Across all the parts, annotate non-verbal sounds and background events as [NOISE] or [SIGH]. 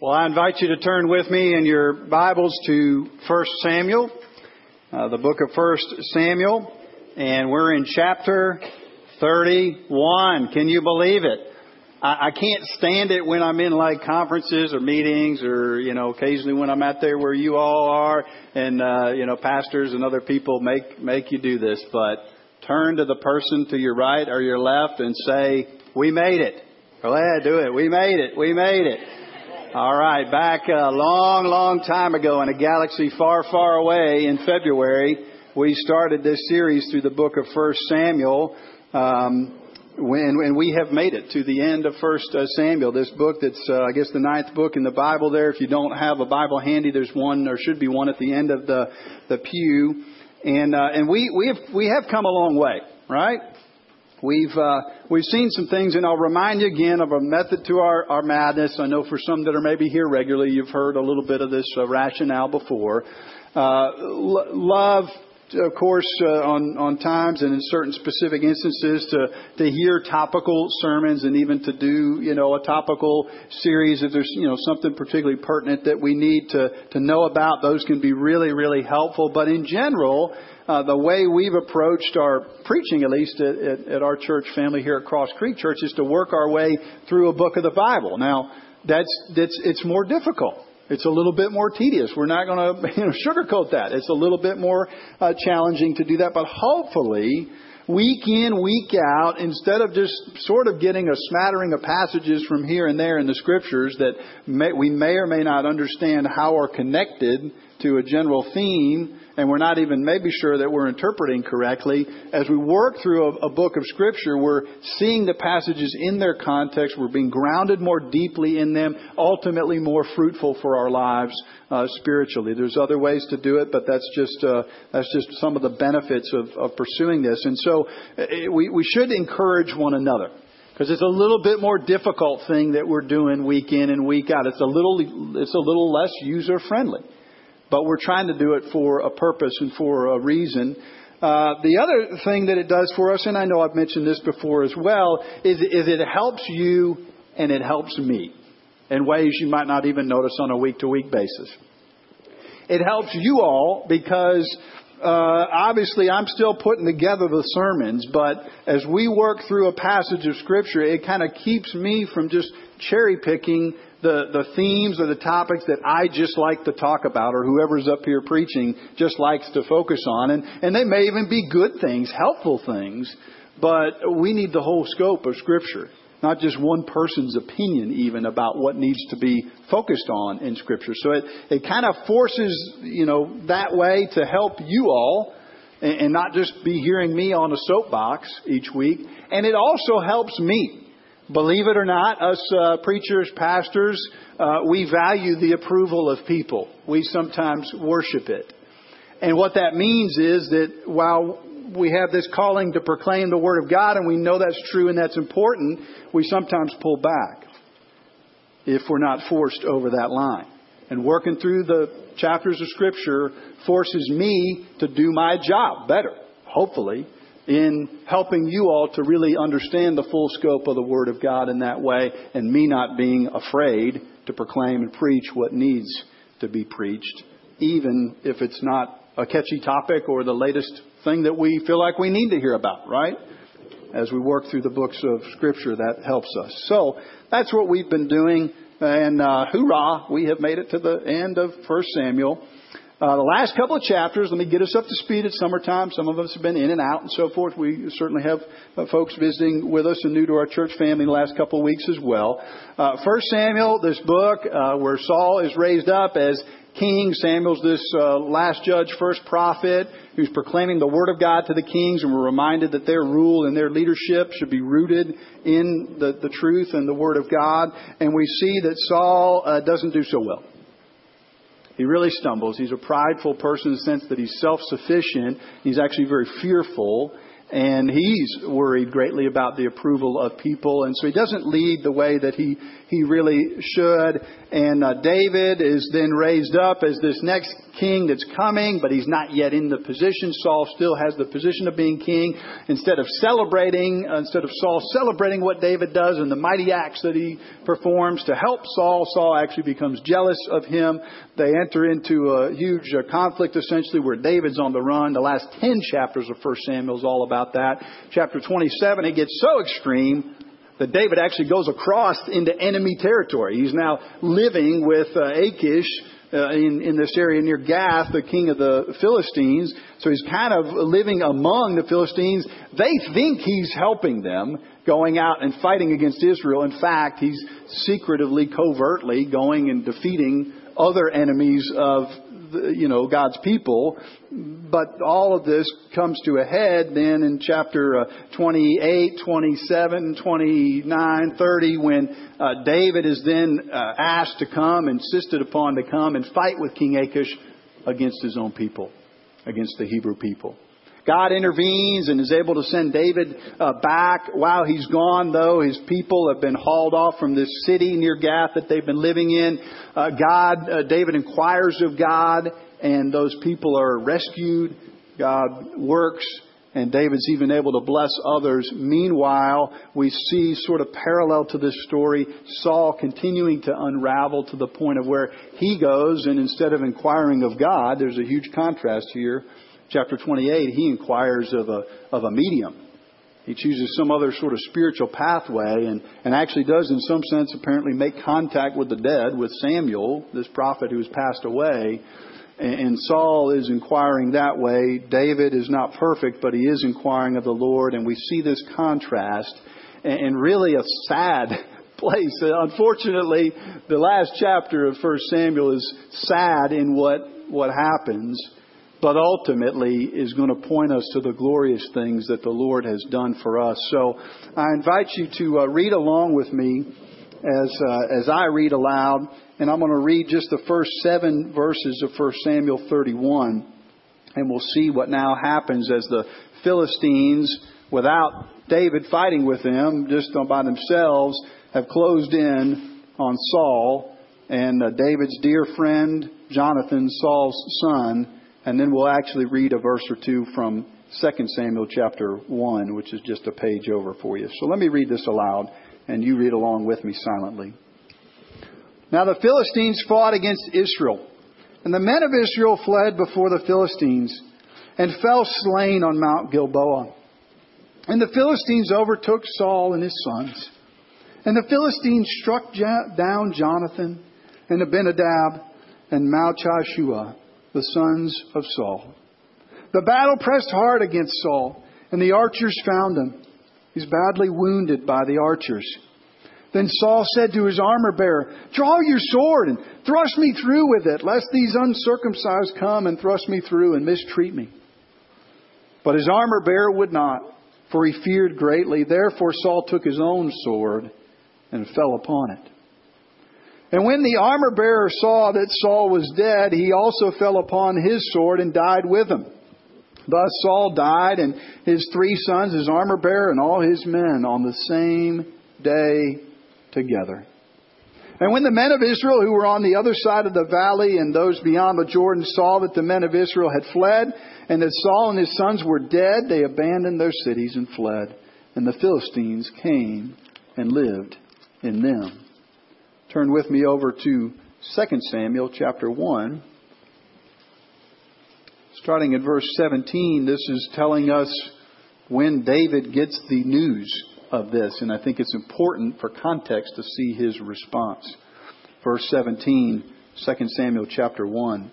Well, I invite you to turn with me in your Bibles to 1 Samuel, uh, the book of 1 Samuel, and we're in chapter 31. Can you believe it? I, I can't stand it when I'm in like conferences or meetings or, you know, occasionally when I'm out there where you all are and, uh, you know, pastors and other people make, make you do this, but turn to the person to your right or your left and say, we made it. Go ahead, do it. We made it. We made it. All right, back a long, long time ago in a galaxy far, far away in February, we started this series through the book of First Samuel. Um, when, and we have made it to the end of First uh, Samuel, this book that's, uh, I guess, the ninth book in the Bible. There, if you don't have a Bible handy, there's one, or should be one at the end of the the pew. And uh, and we we have we have come a long way, right? We've, uh, we've seen some things, and I'll remind you again of a method to our, our madness. I know for some that are maybe here regularly, you've heard a little bit of this uh, rationale before. Uh, l- love, of course, uh, on, on times and in certain specific instances to, to hear topical sermons and even to do, you know, a topical series if there's, you know, something particularly pertinent that we need to, to know about. Those can be really, really helpful. But in general, uh, the way we've approached our preaching, at least at, at, at our church family here at Cross Creek Church, is to work our way through a book of the Bible. Now, that's, that's it's more difficult. It's a little bit more tedious. We're not going [LAUGHS] to you know, sugarcoat that. It's a little bit more uh, challenging to do that, but hopefully, week in, week out, instead of just sort of getting a smattering of passages from here and there in the scriptures that may, we may or may not understand how are connected to a general theme, and we're not even maybe sure that we're interpreting correctly. As we work through a, a, book of Scripture, we're seeing the passages in their context. We're being grounded more deeply in them, ultimately more fruitful for our lives uh, spiritually. There's other ways to do it, but that's just uh, that's just some of the benefits of, of pursuing this. And so uh, we, we should encourage one another because it's a little bit more difficult thing that we're doing week in and week out. It's a little it's a little less user friendly but we're trying to do it for a purpose and for a reason. Uh, the other thing that it does for us, and I know I've mentioned this before as well, is, is it helps you and it helps me in ways you might not even notice on a week to week basis. It helps you all because uh, obviously I'm still putting together the sermons, but as we work through a passage of Scripture, it kind of keeps me from just cherry picking the, the themes or the topics that I just like to talk about or whoever's up here preaching just likes to focus on. And, and they may even be good things, helpful things, but we need the whole scope of Scripture. Not just one person's opinion, even about what needs to be focused on in Scripture. So it, it kind of forces, you know, that way to help you all and, and not just be hearing me on a soapbox each week. And it also helps me Believe it or not, us uh, preachers, pastors, uh, we value the approval of people. We sometimes worship it. And what that means is that while we have this calling to proclaim the Word of God, and we know that's true and that's important, we sometimes pull back if we're not forced over that line. And working through the chapters of Scripture forces me to do my job better, hopefully, in helping you all to really understand the full scope of the Word of God in that way, and me not being afraid to proclaim and preach what needs to be preached, even if it's not a catchy topic or the latest thing that we feel like we need to hear about, right? As we work through the books of Scripture, that helps us. So that's what we've been doing, and uh, hoorah, we have made it to the end of 1 Samuel. Uh, the last couple of chapters, let me get us up to speed. It's summertime. Some of us have been in and out and so forth. We certainly have uh, folks visiting with us and new to our church family the last couple of weeks as well. Uh, First Samuel, this book uh, where Saul is raised up as king. Samuel's this uh, last judge, first prophet, who's proclaiming the word of God to the kings, and we're reminded that their rule and their leadership should be rooted in the, the truth and the word of God. And we see that Saul uh, doesn't do so well. He really stumbles. He's a prideful person in the sense that he's self sufficient. He's actually very fearful. And he's worried greatly about the approval of people. And so he doesn't lead the way that he, he really should. And uh, David is then raised up as this next king that's coming, but he's not yet in the position. Saul still has the position of being king. Instead of celebrating, uh, instead of Saul celebrating what David does and the mighty acts that he performs to help Saul, Saul actually becomes jealous of him. They enter into a huge uh, conflict essentially where David's on the run. The last 10 chapters of 1 Samuel is all about that. Chapter 27, it gets so extreme that David actually goes across into enemy territory. He's now living with uh, Achish uh, in, in this area near Gath, the king of the Philistines. So he's kind of living among the Philistines. They think he's helping them, going out and fighting against Israel. In fact, he's secretively, covertly going and defeating other enemies of you know, God's people. But all of this comes to a head then in chapter uh, 28, 27, 29, 30, when uh, David is then uh, asked to come, insisted upon to come and fight with King Achish against his own people, against the Hebrew people. God intervenes and is able to send David uh, back. While he's gone, though, his people have been hauled off from this city near Gath that they've been living in. Uh, God, uh, David inquires of God, and those people are rescued. God works, and David's even able to bless others. Meanwhile, we see sort of parallel to this story, Saul continuing to unravel to the point of where he goes, and instead of inquiring of God, there's a huge contrast here chapter 28, he inquires of a, of a medium. He chooses some other sort of spiritual pathway and, and actually does, in some sense, apparently make contact with the dead, with Samuel, this prophet who has passed away. And, and Saul is inquiring that way. David is not perfect, but he is inquiring of the Lord. And we see this contrast and, and really a sad [LAUGHS] place. Unfortunately, the last chapter of 1 Samuel is sad in what, what happens but ultimately is going to point us to the glorious things that the Lord has done for us. So I invite you to uh, read along with me as, uh, as I read aloud, and I'm going to read just the first seven verses of 1 Samuel 31, and we'll see what now happens as the Philistines, without David fighting with them, just by themselves, have closed in on Saul and uh, David's dear friend Jonathan, Saul's son, and then we'll actually read a verse or two from 2 Samuel chapter 1, which is just a page over for you. So let me read this aloud, and you read along with me silently. Now the Philistines fought against Israel, and the men of Israel fled before the Philistines and fell slain on Mount Gilboa. And the Philistines overtook Saul and his sons. And the Philistines struck down Jonathan and Abinadab and Malchishua the sons of Saul. The battle pressed hard against Saul, and the archers found him. He's badly wounded by the archers. Then Saul said to his armor bearer, Draw your sword and thrust me through with it, lest these uncircumcised come and thrust me through and mistreat me. But his armor bearer would not, for he feared greatly. Therefore Saul took his own sword and fell upon it. And when the armor bearer saw that Saul was dead, he also fell upon his sword and died with him. Thus Saul died, and his three sons, his armor bearer, and all his men on the same day together. And when the men of Israel who were on the other side of the valley and those beyond the Jordan saw that the men of Israel had fled, and that Saul and his sons were dead, they abandoned their cities and fled. And the Philistines came and lived in them. Turn with me over to 2 Samuel chapter 1. Starting at verse 17, this is telling us when David gets the news of this, and I think it's important for context to see his response. Verse 17, 2 Samuel chapter 1.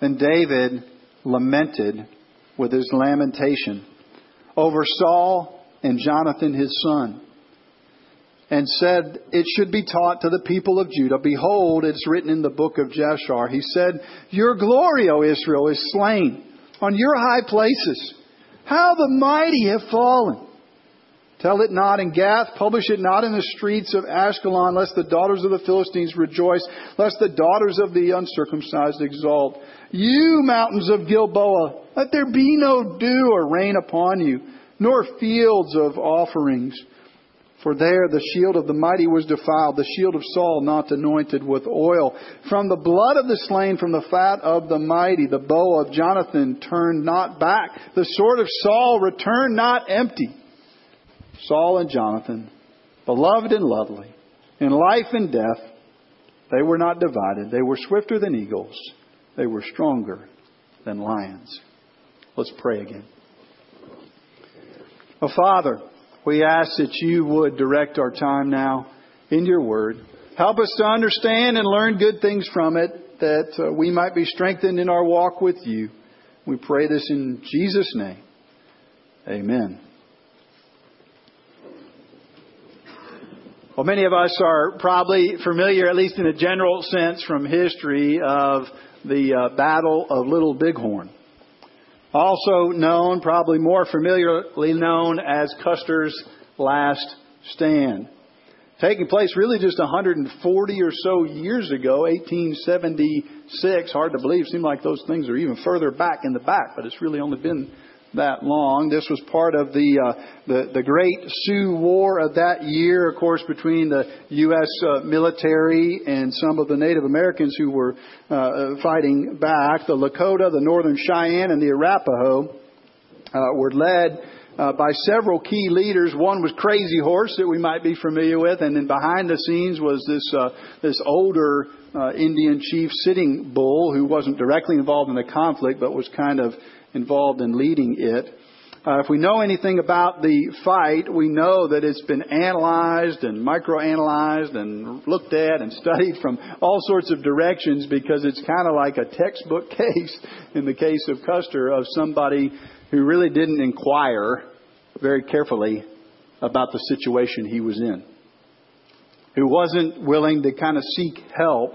Then David lamented with his lamentation over Saul and Jonathan his son and said, It should be taught to the people of Judah. Behold, it's written in the book of Jashar. He said, Your glory, O Israel, is slain on your high places. How the mighty have fallen. Tell it not in Gath, publish it not in the streets of Ashkelon, lest the daughters of the Philistines rejoice, lest the daughters of the uncircumcised exult. You mountains of Gilboa, let there be no dew or rain upon you, nor fields of offerings. For there the shield of the mighty was defiled, the shield of Saul not anointed with oil. From the blood of the slain, from the fat of the mighty, the bow of Jonathan turned not back. The sword of Saul returned not empty. Saul and Jonathan, beloved and lovely, in life and death, they were not divided. They were swifter than eagles. They were stronger than lions. Let's pray again. Oh, Father, we ask that you would direct our time now in your word. Help us to understand and learn good things from it that uh, we might be strengthened in our walk with you. We pray this in Jesus' name. Amen. Well, many of us are probably familiar, at least in a general sense, from history of the uh, Battle of Little Bighorn also known, probably more familiarly known as Custer's Last Stand. Taking place really just 140 or so years ago, 1876. Hard to believe. Seemed like those things are even further back in the back, but it's really only been that long. This was part of the uh, the, the Great Sioux War of that year, of course, between the U.S. Uh, military and some of the Native Americans who were uh, fighting back. The Lakota, the Northern Cheyenne, and the Arapaho uh, were led. Uh, by several key leaders. One was Crazy Horse that we might be familiar with, and then behind the scenes was this uh, this older uh, Indian chief, Sitting Bull, who wasn't directly involved in the conflict, but was kind of involved in leading it. Uh, if we know anything about the fight, we know that it's been analyzed and microanalyzed and looked at and [LAUGHS] studied from all sorts of directions because it's kind of like a textbook [LAUGHS] case in the case of Custer of somebody who really didn't inquire very carefully about the situation he was in, who wasn't willing to kind of seek help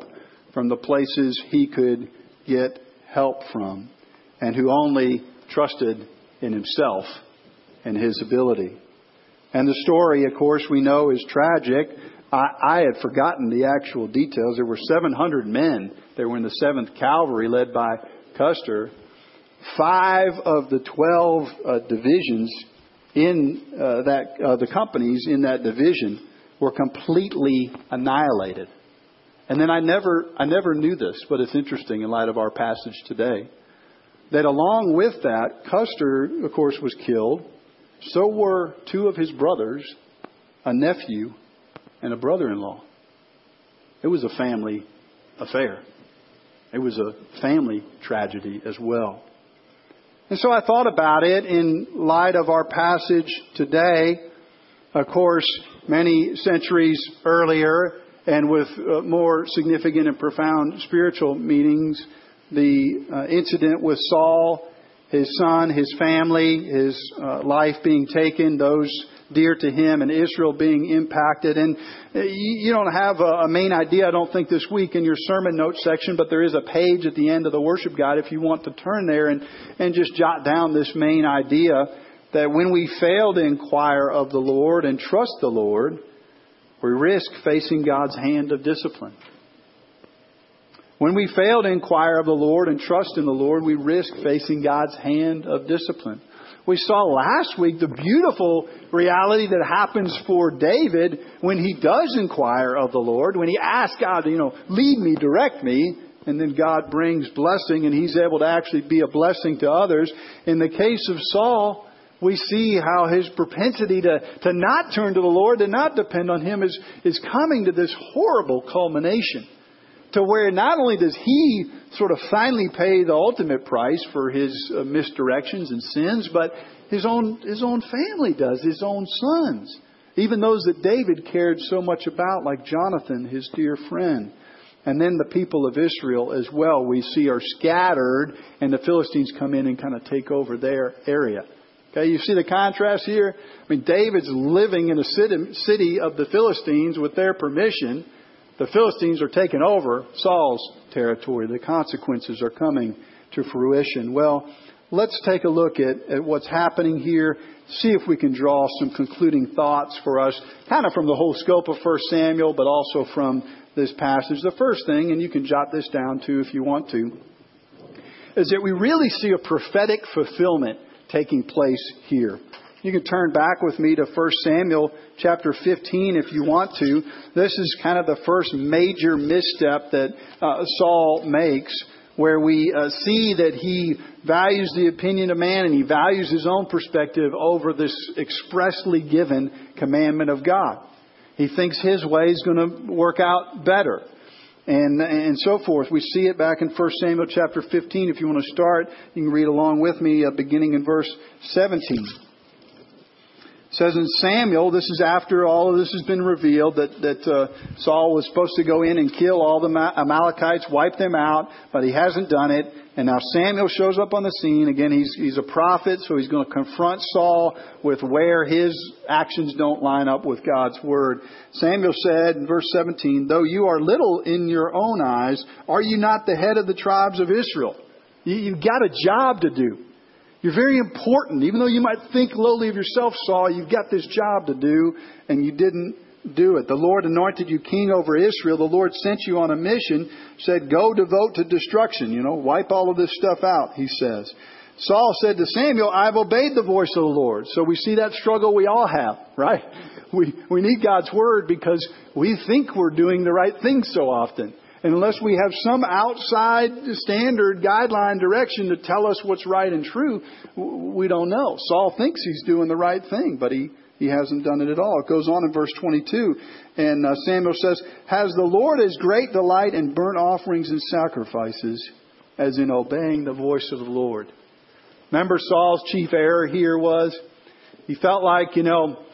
from the places he could get help from and who only trusted in himself and his ability. And the story, of course, we know is tragic. I, I had forgotten the actual details. There were 700 men. They were in the 7th Cavalry led by Custer. Five of the 12 uh, divisions in uh, that, uh, the companies in that division were completely annihilated. And then I never, I never knew this, but it's interesting in light of our passage today that along with that, Custer, of course, was killed. So were two of his brothers, a nephew, and a brother in law. It was a family affair. It was a family tragedy as well. And so I thought about it in light of our passage today. Of course, many centuries earlier, and with uh, more significant and profound spiritual meanings, the uh, incident with Saul, his son, his family, his uh, life being taken, those dear to him, and Israel being impacted. And uh, you don't have a main idea, I don't think, this week in your sermon notes section, but there is a page at the end of the worship guide if you want to turn there and, and just jot down this main idea that when we fail to inquire of the Lord and trust the Lord, we risk facing God's hand of discipline. When we fail to inquire of the Lord and trust in the Lord, we risk facing God's hand of discipline. We saw last week the beautiful reality that happens for David when he does inquire of the Lord, when he asks God, you know, lead me, direct me, and then God brings blessing and he's able to actually be a blessing to others. In the case of Saul, we see how his propensity to, to not turn to the Lord, to not depend on him, is, is coming to this horrible culmination to where not only does he sort of finally pay the ultimate price for his uh, misdirections and sins, but his own, his own family does, his own sons. Even those that David cared so much about, like Jonathan, his dear friend. And then the people of Israel as well, we see are scattered, and the Philistines come in and kind of take over their area. Okay, you see the contrast here? I mean, David's living in a city of the Philistines with their permission the Philistines are taking over Saul's territory. The consequences are coming to fruition. Well, let's take a look at, at what's happening here, see if we can draw some concluding thoughts for us, kind of from the whole scope of 1 Samuel, but also from this passage. The first thing, and you can jot this down too if you want to, is that we really see a prophetic fulfillment taking place here. You can turn back with me to 1 Samuel chapter 15 if you want to. This is kind of the first major misstep that uh, Saul makes, where we uh, see that he values the opinion of man and he values his own perspective over this expressly given commandment of God. He thinks his way is going to work out better. And, and so forth. We see it back in 1 Samuel chapter 15. If you want to start, you can read along with me, uh, beginning in verse 17 says in Samuel, this is after all of this has been revealed, that, that uh, Saul was supposed to go in and kill all the Amalekites, wipe them out, but he hasn't done it. And now Samuel shows up on the scene. Again, he's, he's a prophet, so he's going to confront Saul with where his actions don't line up with God's word. Samuel said in verse 17, Though you are little in your own eyes, are you not the head of the tribes of Israel? You, you've got a job to do. You're very important. Even though you might think lowly of yourself, Saul, you've got this job to do, and you didn't do it. The Lord anointed you king over Israel. The Lord sent you on a mission, said, Go devote to destruction. You know, wipe all of this stuff out, he says. Saul said to Samuel, I've obeyed the voice of the Lord. So we see that struggle we all have, right? [LAUGHS] We, we need God's word because we think we're doing the right thing so often. And unless we have some outside standard guideline direction to tell us what's right and true, we don't know. Saul thinks he's doing the right thing, but he, he hasn't done it at all. It goes on in verse 22, and uh, Samuel says, Has the Lord as great delight in burnt offerings and sacrifices as in obeying the voice of the Lord? Remember Saul's chief error here was? He felt like, you know,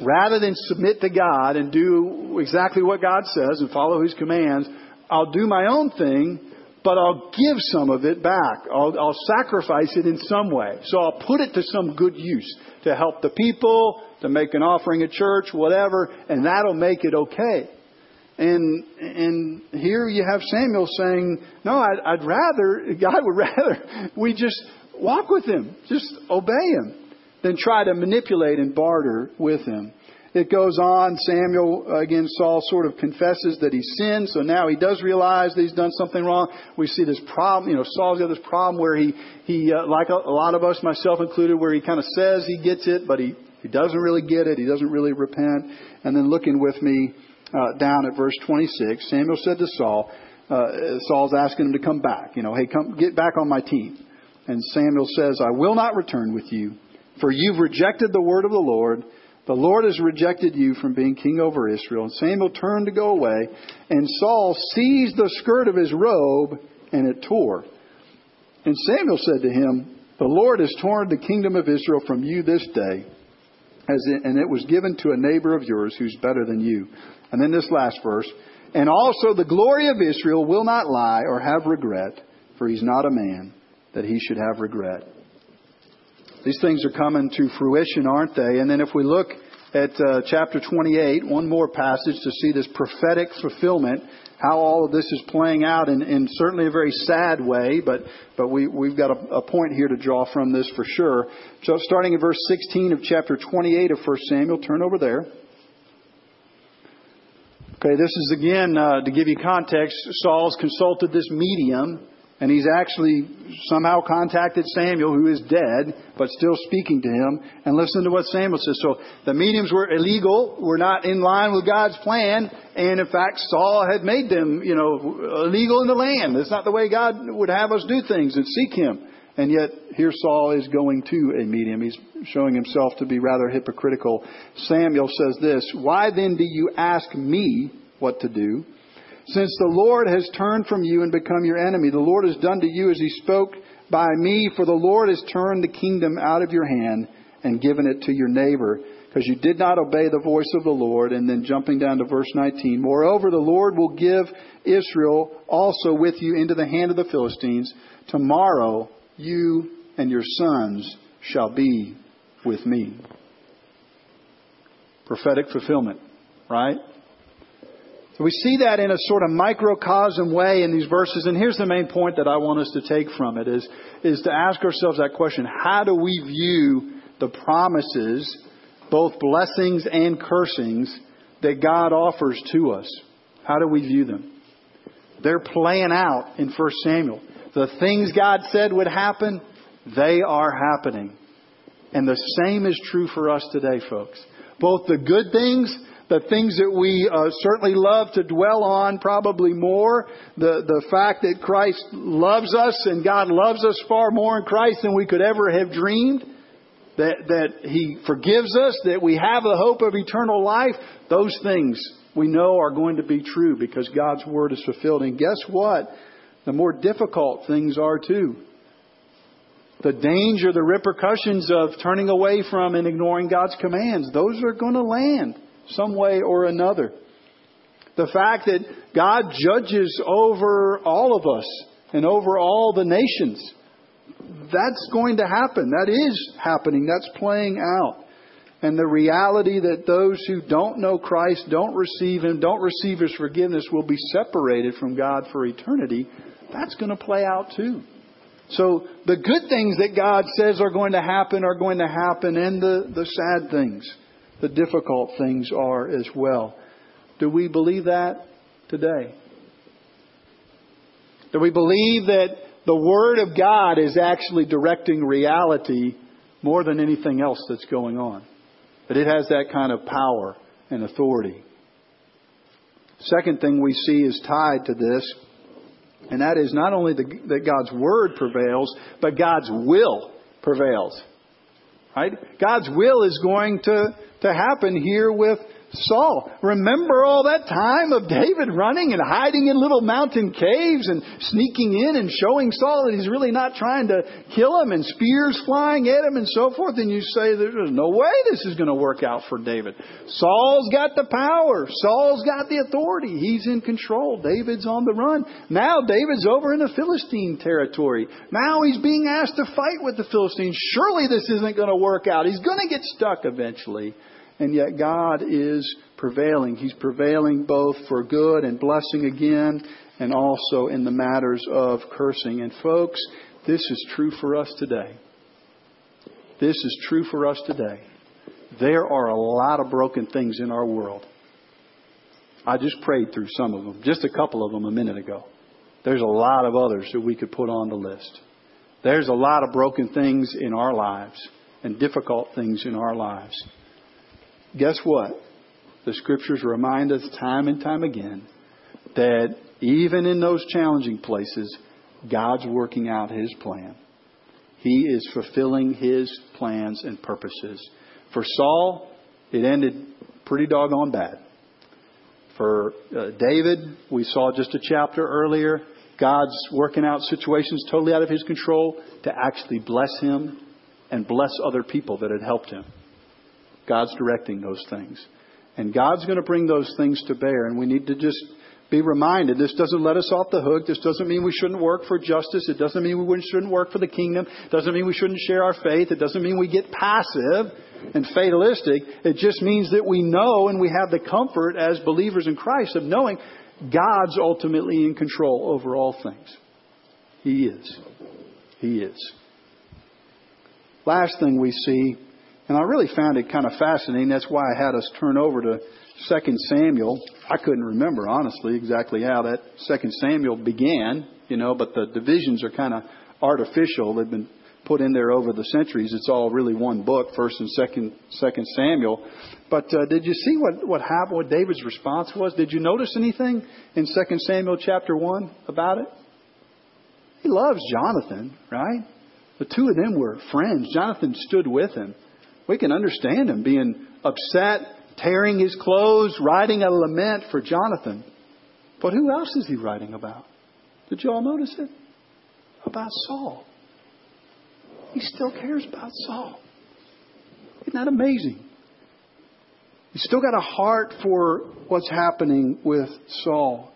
rather than submit to God and do exactly what God says and follow His commands, I'll do my own thing, but I'll give some of it back. I'll, I'll sacrifice it in some way. So I'll put it to some good use to help the people, to make an offering at church, whatever, and that'll make it okay. And and here you have Samuel saying, "No, I'd, I'd rather [LAUGHS] God would rather we just walk with Him, just obey Him, than try to manipulate and barter with Him." It goes on. Samuel, uh, again, Saul sort of confesses that he sinned, so now he does realize that he's done something wrong. We see this problem, you know, Saul's got this problem where he, he uh, like a, a lot of us, myself included, where he kind of says he gets it, but he, he doesn't really get it. He doesn't really repent. And then looking with me uh, down at verse 26, Samuel said to Saul, uh, Saul's asking him to come back. You know, hey, come get back on my team. And Samuel says, I will not return with you, for you've rejected the word of the Lord the Lord has rejected you from being king over Israel. And Samuel turned to go away, and Saul seized the skirt of his robe, and it tore. And Samuel said to him, The Lord has torn the kingdom of Israel from you this day, it, and it was given to a neighbor of yours who's better than you. And then this last verse, and also the glory of Israel will not lie or have regret, for he's not a man that he should have regret. These things are coming to fruition, aren't they? And then if we look at uh, chapter 28, one more passage to see this prophetic fulfillment, how all of this is playing out in, in certainly a very sad way, but, but we, we've got a, a point here to draw from this for sure. So starting in verse 16 of chapter 28 of 1 Samuel, turn over there. Okay, this is again, uh, to give you context, Saul's consulted this medium and he's actually somehow contacted Samuel, who is dead, but still speaking to him. And listen to what Samuel says. So the mediums were illegal, were not in line with God's plan, and in fact, Saul had made them, you know, illegal in the land. That's not the way God would have us do things and seek Him. And yet, here Saul is going to a medium. He's showing himself to be rather hypocritical. Samuel says this Why then do you ask me what to do? Since the Lord has turned from you and become your enemy, the Lord has done to you as he spoke by me, for the Lord has turned the kingdom out of your hand and given it to your neighbor, because you did not obey the voice of the Lord. And then jumping down to verse 19, moreover, the Lord will give Israel also with you into the hand of the Philistines. Tomorrow you and your sons shall be with me. Prophetic fulfillment, right? So we see that in a sort of microcosm way in these verses. And here's the main point that I want us to take from it is, is to ask ourselves that question. How do we view the promises, both blessings and cursings, that God offers to us? How do we view them? They're playing out in 1 Samuel. The things God said would happen, they are happening. And the same is true for us today, folks. Both the good things, the things that we uh, certainly love to dwell on, probably more, the, the fact that Christ loves us and God loves us far more in Christ than we could ever have dreamed, that, that He forgives us, that we have the hope of eternal life, those things we know are going to be true because God's Word is fulfilled. And guess what? The more difficult things are too. The danger, the repercussions of turning away from and ignoring God's commands, those are going to land some way or another. The fact that God judges over all of us and over all the nations, that's going to happen. That is happening. That's playing out and the reality that those who don't know Christ, don't receive Him, don't receive His forgiveness, will be separated from God for eternity, that's going to play out too. So the good things that God says are going to happen are going to happen, and the, the sad things, the difficult things are as well. Do we believe that today? Do we believe that the Word of God is actually directing reality more than anything else that's going on? That it has that kind of power and authority. Second thing we see is tied to this, and that is not only the, that God's word prevails, but God's will prevails. Right? God's will is going to, to happen here with Saul. Remember all that time of David running and hiding in little mountain caves and sneaking in and showing Saul that he's really not trying to kill him and spears flying at him and so forth. And you say, there's no way this is going to work out for David. Saul's got the power. Saul's got the authority. He's in control. David's on the run. Now David's over in the Philistine territory. Now he's being asked to fight with the Philistines. Surely this isn't going to work out. He's going to get stuck eventually and yet God is prevailing. He's prevailing both for good and blessing again, and also in the matters of cursing. And folks, this is true for us today. This is true for us today. There are a lot of broken things in our world. I just prayed through some of them, just a couple of them a minute ago. There's a lot of others that we could put on the list. There's a lot of broken things in our lives and difficult things in our lives guess what? The scriptures remind us time and time again that even in those challenging places, God's working out His plan. He is fulfilling His plans and purposes. For Saul, it ended pretty doggone bad. For uh, David, we saw just a chapter earlier, God's working out situations totally out of His control to actually bless him and bless other people that had helped him. God's directing those things. And God's going to bring those things to bear. And we need to just be reminded this doesn't let us off the hook. This doesn't mean we shouldn't work for justice. It doesn't mean we shouldn't work for the kingdom. It doesn't mean we shouldn't share our faith. It doesn't mean we get passive and fatalistic. It just means that we know and we have the comfort as believers in Christ of knowing God's ultimately in control over all things. He is. He is. Last thing we see and I really found it kind of fascinating. That's why I had us turn over to 2 Samuel. I couldn't remember, honestly, exactly how that 2 Samuel began, you know, but the divisions are kind of artificial. They've been put in there over the centuries. It's all really one book, First and Second, Second Samuel. But uh, did you see what what happened? What David's response was? Did you notice anything in Second Samuel chapter one about it? He loves Jonathan, right? The two of them were friends. Jonathan stood with him. We can understand him being upset, tearing his clothes, writing a lament for Jonathan. But who else is he writing about? Did you all notice it? About Saul. He still cares about Saul. Isn't that amazing? He's still got a heart for what's happening with Saul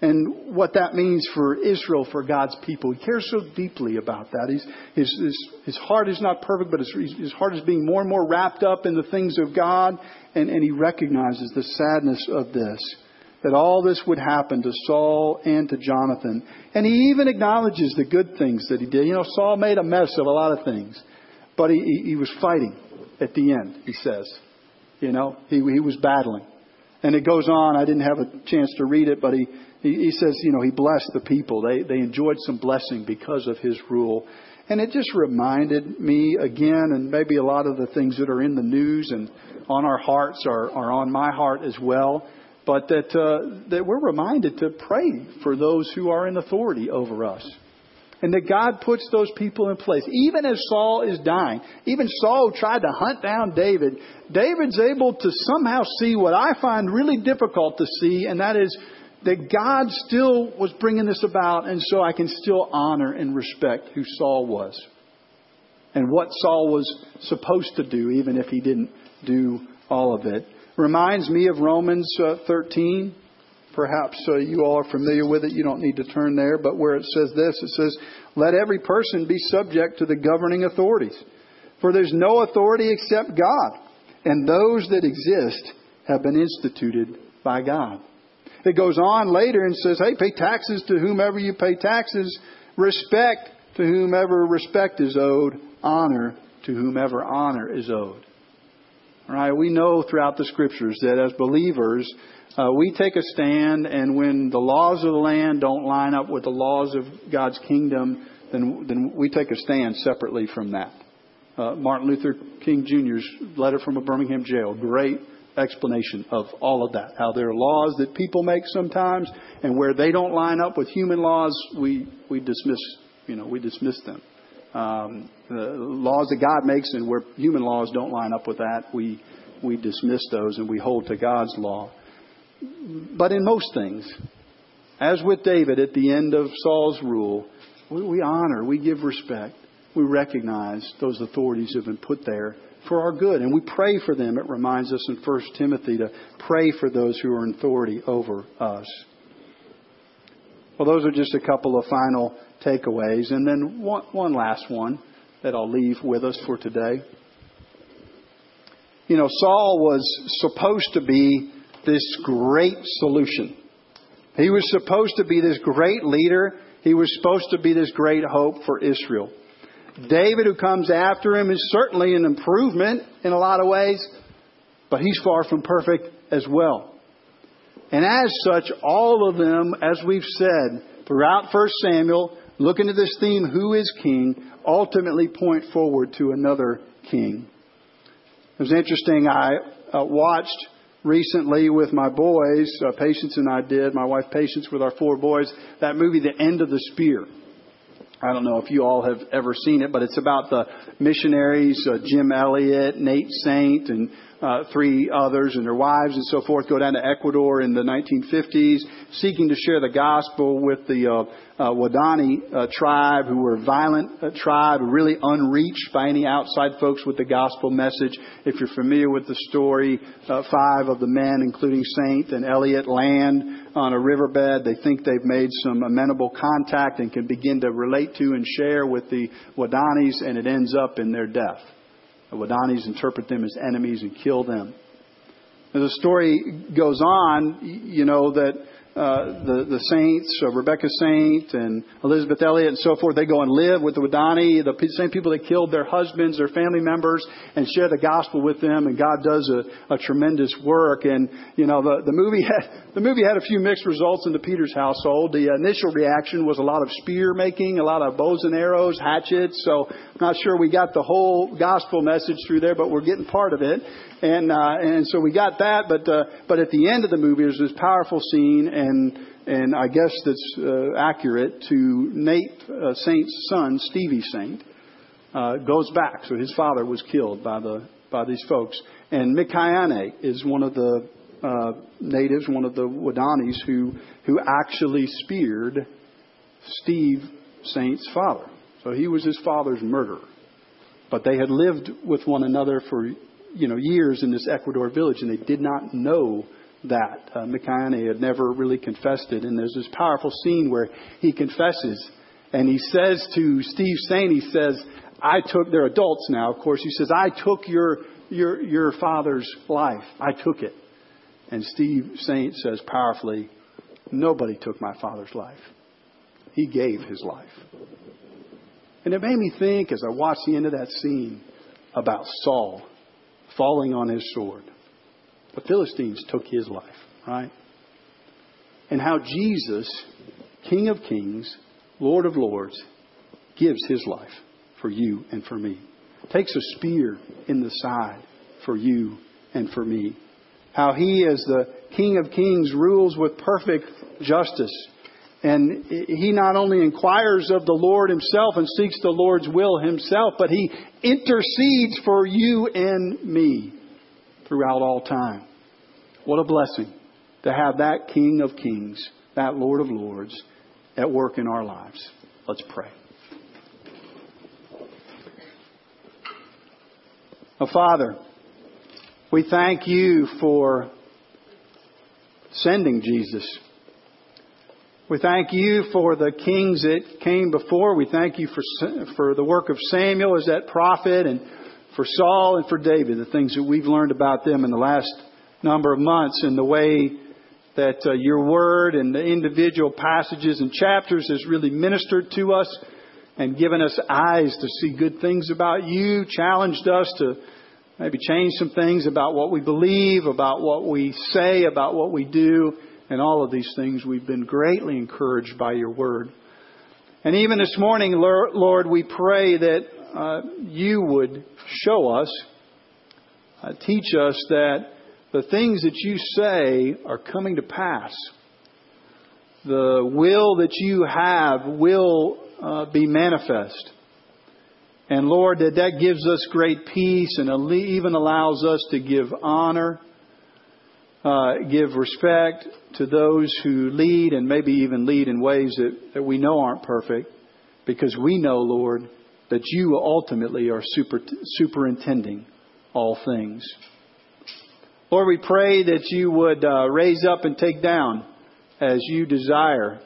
and what that means for Israel, for God's people. He cares so deeply about that. He's, his, his, his heart is not perfect, but his, his heart is being more and more wrapped up in the things of God, and, and he recognizes the sadness of this. That all this would happen to Saul and to Jonathan. And he even acknowledges the good things that he did. You know, Saul made a mess of a lot of things, but he, he, he was fighting at the end, he says. You know, he, he was battling. And it goes on. I didn't have a chance to read it, but he, he, he says, you know, he blessed the people. They, they enjoyed some blessing because of his rule. And it just reminded me again, and maybe a lot of the things that are in the news and on our hearts are, are on my heart as well. But that, uh, that we're reminded to pray for those who are in authority over us. And that God puts those people in place. Even as Saul is dying, even Saul tried to hunt down David, David's able to somehow see what I find really difficult to see, and that is that God still was bringing this about, and so I can still honor and respect who Saul was and what Saul was supposed to do, even if he didn't do all of it. Reminds me of Romans uh, 13. Perhaps uh, you all are familiar with it. You don't need to turn there. But where it says this, it says, Let every person be subject to the governing authorities. For there's no authority except God, and those that exist have been instituted by God. It goes on later and says, Hey, pay taxes to whomever you pay taxes, respect to whomever respect is owed, honor to whomever honor is owed. All right, we know throughout the scriptures that as believers, uh, we take a stand, and when the laws of the land don't line up with the laws of God's kingdom, then, then we take a stand separately from that. Uh, Martin Luther King Jr.'s letter from a Birmingham jail, great explanation of all of that. How there are laws that people make sometimes, and where they don't line up with human laws, we, we dismiss, you know, we dismiss them. Um, the laws that God makes and where human laws don't line up with that, we, we dismiss those and we hold to God's law. But in most things, as with David at the end of Saul's rule, we, we honor, we give respect, we recognize those authorities have been put there for our good, and we pray for them. It reminds us in 1 Timothy to pray for those who are in authority over us. Well, those are just a couple of final takeaways, and then one, one last one that I'll leave with us for today. You know, Saul was supposed to be this great solution. He was supposed to be this great leader. He was supposed to be this great hope for Israel. David, who comes after him, is certainly an improvement in a lot of ways, but he's far from perfect as well. And as such, all of them, as we've said throughout 1 Samuel, looking at this theme, who is king, ultimately point forward to another king. It was interesting. I uh, watched recently with my boys, uh, Patience and I did, my wife Patience with our four boys, that movie, The End of the Spear. I don't know if you all have ever seen it, but it's about the missionaries, uh, Jim Elliot, Nate Saint, and uh, three others and their wives and so forth go down to Ecuador in the 1950s, seeking to share the gospel with the uh, uh, Waodani uh, tribe, who were a violent uh, tribe, really unreached by any outside folks with the gospel message. If you're familiar with the story, uh, five of the men, including Saint and Elliot, land on a riverbed. They think they've made some amenable contact and can begin to relate to and share with the Waodanis, and it ends up in their death. The Waodanis interpret them as enemies and kill them. As the story goes on, you know that uh, the, the saints, uh, Rebecca Saint and Elizabeth Elliot and so forth, they go and live with the Waodani, the same people that killed their husbands, their family members, and share the gospel with them. And God does a, a tremendous work. And you know, the, the movie [LAUGHS] had the movie had a few mixed results in the Peters household. The initial reaction was a lot of spear making, a lot of bows and arrows, hatchets. So I'm not sure we got the whole gospel message through there, but we're getting part of it. And uh, and so we got that. But uh, but at the end of the movie, there's this powerful scene and and I guess that's uh, accurate to Nate uh, Saint's son, Stevie Saint, uh, goes back. So his father was killed by the by these folks, and Mincaye is one of the uh, natives, one of the Waodanis who who actually speared Steve Saint's father. So he was his father's murderer. But they had lived with one another for you know years in this Ecuador village, and they did not know that. Uh, had never really confessed it. And there's this powerful scene where he confesses and he says to Steve Saint, he says, I took, they're adults now, of course. He says, I took your, your, your father's life. I took it. And Steve Saint says powerfully, nobody took my father's life. He gave his life. And it made me think as I watched the end of that scene about Saul falling on his sword. The Philistines took his life, right? And how Jesus, King of Kings, Lord of Lords, gives his life for you and for me. Takes a spear in the side for you and for me. How he, as the King of Kings, rules with perfect justice. And he not only inquires of the Lord himself and seeks the Lord's will himself, but he intercedes for you and me throughout all time. What a blessing to have that King of Kings, that Lord of Lords, at work in our lives. Let's pray. Oh, Father, we thank you for sending Jesus. We thank you for the kings that came before. We thank you for, for the work of Samuel as that prophet and for Saul and for David, the things that we've learned about them in the last number of months and the way that uh, your word and the individual passages and chapters has really ministered to us and given us eyes to see good things about you, challenged us to maybe change some things about what we believe, about what we say, about what we do, and all of these things. We've been greatly encouraged by your word. And even this morning, Lord, we pray that uh, you would show us, uh, teach us that the things that you say are coming to pass. The will that you have will uh, be manifest. And Lord, that that gives us great peace and even allows us to give honor, uh, give respect to those who lead and maybe even lead in ways that, that we know aren't perfect because we know, Lord, that you ultimately are super, superintending all things. Lord, we pray that you would uh, raise up and take down as you desire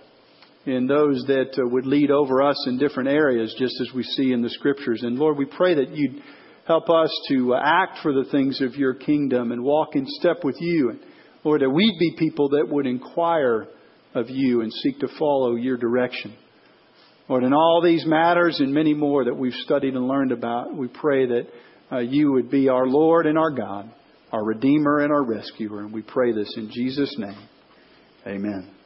in those that uh, would lead over us in different areas, just as we see in the scriptures. And Lord, we pray that you'd help us to uh, act for the things of your kingdom and walk in step with you. Lord, that we'd be people that would inquire of you and seek to follow your direction. Lord, in all these matters and many more that we've studied and learned about, we pray that uh, you would be our Lord and our God, our Redeemer and our Rescuer. And we pray this in Jesus' name. Amen.